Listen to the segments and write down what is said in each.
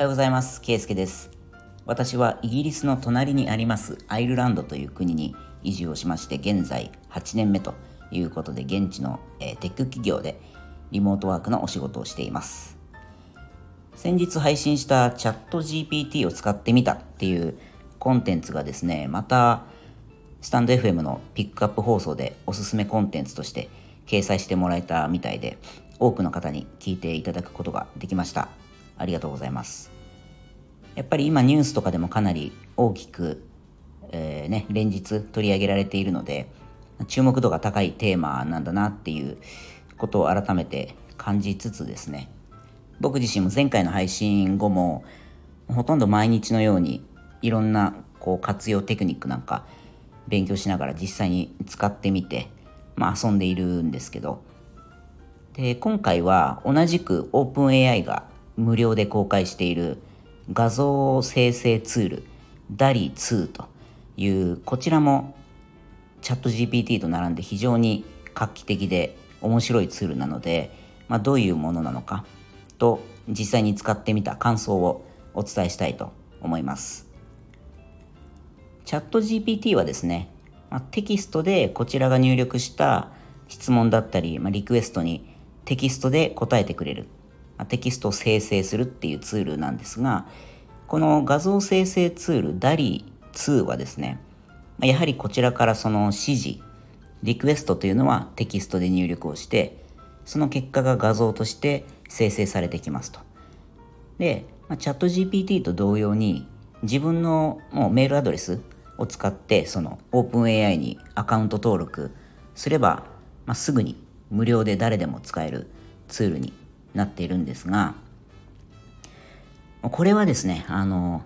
はようございます。ケイスケです。私はイギリスの隣にありますアイルランドという国に移住をしまして現在8年目ということで現地の、え、テック企業でリモートワークのお仕事をしています。先日配信したチャット GPT を使ってみたっていうコンテンツがですね、またスタンド FM のピックアップ放送でおすすめコンテンツとして掲載してもらえたみたいで多くの方に聞いていただくことができましたありがとうございますやっぱり今ニュースとかでもかなり大きく、えー、ね、連日取り上げられているので注目度が高いテーマなんだなっていうことを改めて感じつつですね。僕自身も前回の配信後もほとんど毎日のようにいろんなこう活用テクニックなんか勉強しながら実際に使ってみて、まあ、遊んでいるんですけど。で今回は同じく OpenAI が無料で公開している画像生成ツール DALI2 というこちらもチャット GPT と並んで非常に画期的で面白いツールなので、まあ、どういうものなのかと実際に使ってみた感想をお伝えしたいと思います。チャット GPT はですね、まあ、テキストでこちらが入力した質問だったり、まあ、リクエストにテキストで答えてくれる、テキストを生成するっていうツールなんですが、この画像生成ツール DALI2 はですね、やはりこちらからその指示、リクエストというのはテキストで入力をして、その結果が画像として生成されてきますと。で、チャット GPT と同様に自分のもうメールアドレスを使ってその OpenAI にアカウント登録すれば、まあ、すぐに無料で誰でも使えるツールになっているんですがこれはですねあの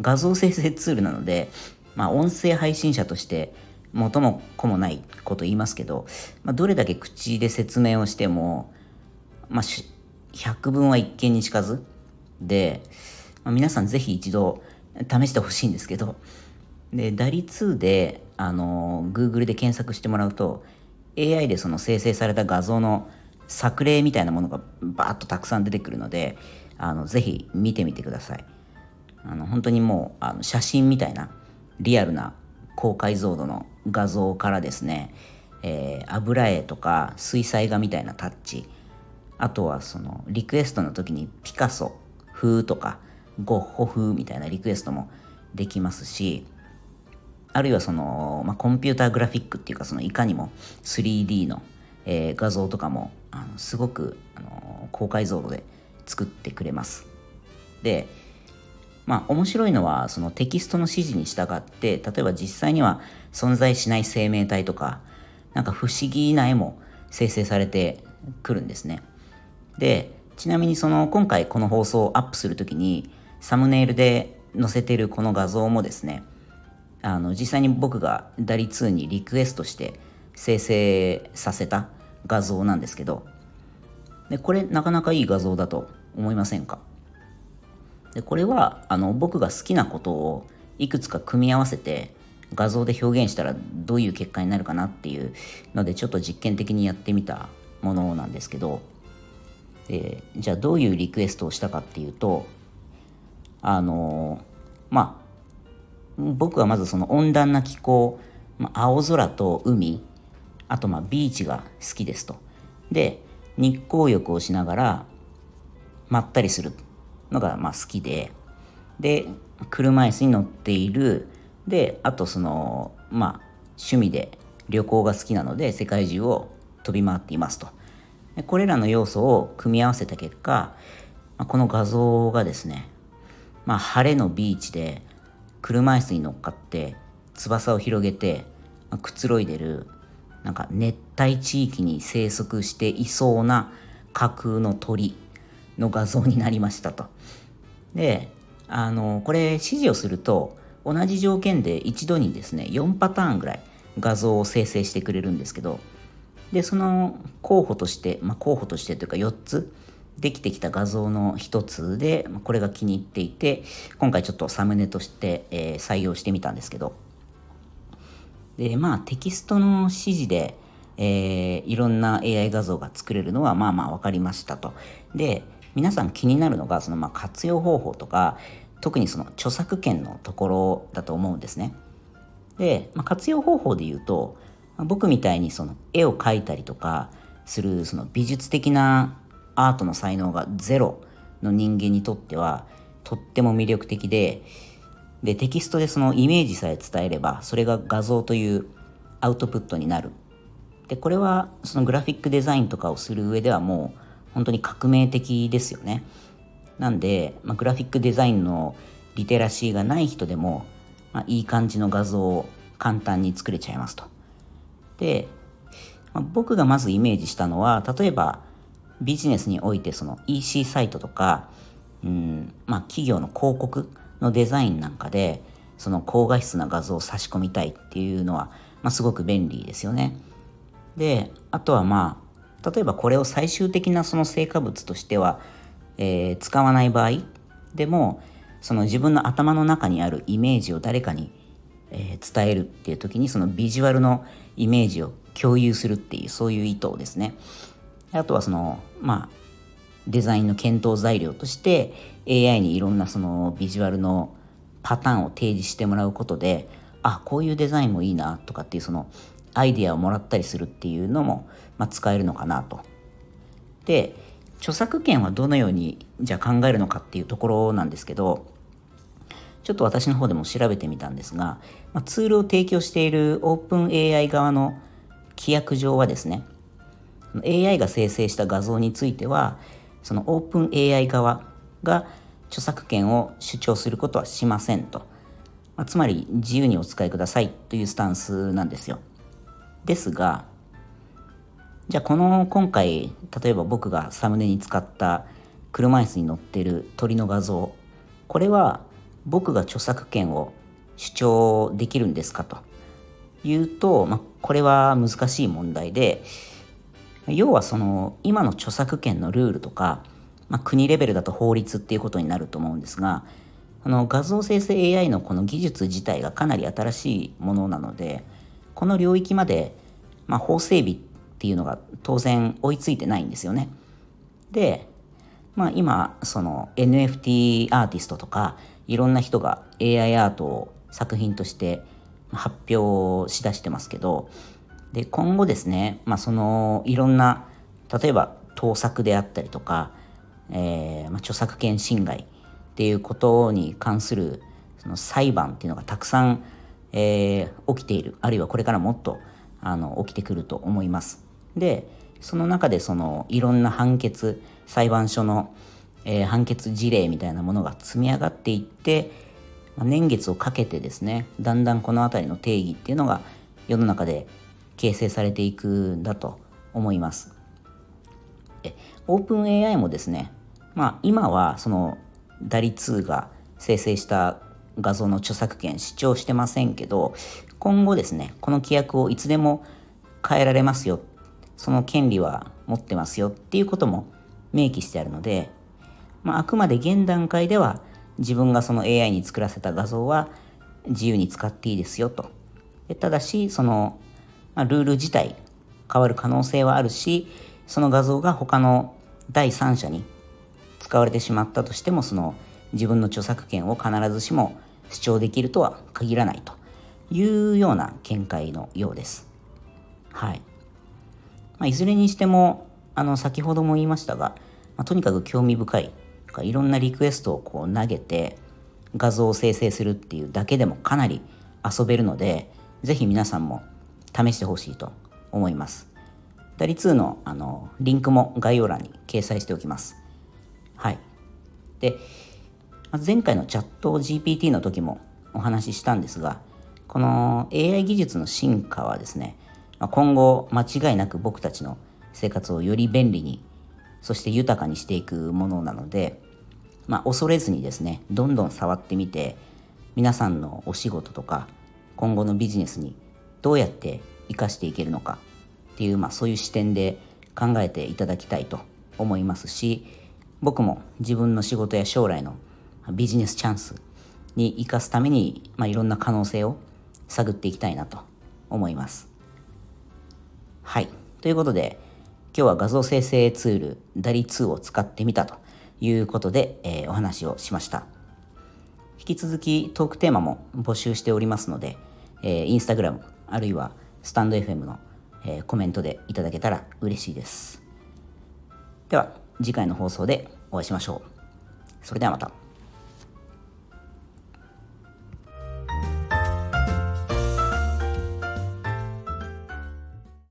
画像生成ツールなので、まあ、音声配信者として元も子もないこと言いますけど、まあ、どれだけ口で説明をしても、まあ、百聞は一見にしかずで、まあ、皆さんぜひ一度試してほしいんですけどで、ダリ2で、あの、Google で検索してもらうと、AI でその生成された画像の作例みたいなものがバーッとたくさん出てくるので、あの、ぜひ見てみてください。あの、本当にもう、あの写真みたいな、リアルな高解像度の画像からですね、えー、油絵とか水彩画みたいなタッチ、あとはそのリクエストの時にピカソ風とかゴッホ風みたいなリクエストもできますし、あるいはその、まあ、コンピューターグラフィックっていうかそのいかにも 3D の、えー、画像とかもあのすごく、あの高解像度で作ってくれます。でまあ面白いのはそのテキストの指示に従って例えば実際には存在しない生命体とかなんか不思議な絵も生成されてくるんですね。でちなみにその今回この放送をアップする時にサムネイルで載せてるこの画像もですねあの実際に僕が DALI2 にリクエストして生成させた画像なんですけどでこれなかなかいい画像だと思いませんか？でこれはあの僕が好きなことをいくつか組み合わせて画像で表現したらどういう結果になるかなっていうのでちょっと実験的にやってみたものなんですけどでじゃあどういうリクエストをしたかっていうとあのまあ僕はまずその温暖な気候、ま、青空と海あとまあビーチが好きですと。で日光浴をしながらまったりするのがまあ好きで。で車椅子に乗っている。であとそのまあ趣味で旅行が好きなので世界中を飛び回っていますと。これらの要素を組み合わせた結果この画像がですね、まあ、晴れのビーチで車椅子に乗っかって翼を広げてくつろいでるなんか熱帯地域に生息していそうな架空の鳥の画像になりましたと。であのこれ指示をすると同じ条件で一度にですね4パターンぐらい画像を生成してくれるんですけどでその候補として、まあ、候補としてというか4つできてきた画像の一つで、これが気に入っていて、今回ちょっとサムネとして、えー、採用してみたんですけど、で、まあテキストの指示で、えー、いろんな AI 画像が作れるのはまあまあ分かりましたと。で、皆さん気になるのがそのま活用方法とか特にその著作権のところだと思うんですね。で、まあ、活用方法で言うと、僕みたいにその絵を描いたりとかするその美術的なアートの才能がゼロの人間にとってはとっても魅力的ででテキストでそのイメージさえ伝えればそれが画像というアウトプットになる。でこれはそのグラフィックデザインとかをする上ではもう本当に革命的ですよね。なんで、まあ、グラフィックデザインのリテラシーがない人でも、まあ、いい感じの画像を簡単に作れちゃいますと。で、まあ、僕がまずイメージしたのは例えばビジネスにおいてその EC サイトとか、うんまあ、企業の広告のデザインなんかでその高画質な画像を差し込みたいっていうのは、まあ、すごく便利ですよね。であとはまあ例えばこれを最終的なその成果物としては、えー、使わない場合でもその自分の頭の中にあるイメージを誰かに、えー、伝えるっていう時にそのビジュアルのイメージを共有するっていうそういう意図ですね。あとはそのまあデザインの検討材料として AI にいろんなそのビジュアルのパターンを提示してもらうことであこういうデザインもいいなとかっていうそのアイデアをもらったりするっていうのも、まあ、使えるのかなと。で著作権はどのようにじゃあ考えるのかっていうところなんですけどちょっと私の方でも調べてみたんですが、まあ、ツールを提供している OpenAI 側の規約上はですね AI が生成した画像についてはその OpenAI 側が著作権を主張することはしませんと、まあ、つまり自由にお使いくださいというスタンスなんですよ。ですがじゃあこの今回例えば僕がサムネに使った車椅子に乗ってる鳥の画像これは僕が著作権を主張できるんですかというと、まあ、これは難しい問題で要はその今の著作権のルールとか、まあ、国レベルだと法律っていうことになると思うんですがあの画像生成 AI のこの技術自体がかなり新しいものなのでこの領域まで、まあ、法整備っていうのが当然追いついてないんですよね。で、まあ、今その NFT アーティストとかいろんな人が AI アートを作品として発表しだしてますけどで今後ですね、まあ、そのいろんな例えば盗作であったりとか、えーまあ、著作権侵害っていうことに関するその裁判っていうのがたくさん、えー、起きているあるいはこれからもっとあの起きてくると思います。でその中でそのいろんな判決裁判所の、えー、判決事例みたいなものが積み上がっていって、まあ、年月をかけてですねだんだんこの辺りの定義っていうのが世の中で形成されていくんだと思います。オープン AI もですね、まあ、今はその DALI2 が生成した画像の著作権主張してませんけど今後ですねこの規約をいつでも変えられますよその権利は持ってますよっていうことも明記してあるので、まあ、あくまで現段階では自分がその AI に作らせた画像は自由に使っていいですよとただしそのまあ、ルール自体変わる可能性はあるしその画像が他の第三者に使われてしまったとしてもその自分の著作権を必ずしも主張できるとは限らないというような見解のようです。はい。まあ、いずれにしてもあの先ほども言いましたが、まあ、とにかく興味深いいろんなリクエストをこう投げて画像を生成するっていうだけでもかなり遊べるので是非皆さんも試してほしいと思います。ダリ2のあのリンクも概要欄に掲載しておきます。はい。で、前回のチャット GPT の時もお話ししたんですが、この AI 技術の進化はですね、今後間違いなく僕たちの生活をより便利に、そして豊かにしていくものなので、まあ、恐れずにですね、どんどん触ってみて、皆さんのお仕事とか今後のビジネスにどうやって生かしていけるのかっていう、まあ、そういう視点で考えていただきたいと思いますし僕も自分の仕事や将来のビジネスチャンスに生かすために、まあ、いろんな可能性を探っていきたいなと思います。はい。ということで今日は画像生成ツール DALI2 を使ってみたということで、えー、お話をしました。引き続きトークテーマも募集しておりますので、えー、インスタグラムあるいはスタンド FM の、えー、コメントでいただけたら嬉しいです。では次回の放送でお会いしましょう。それではまた。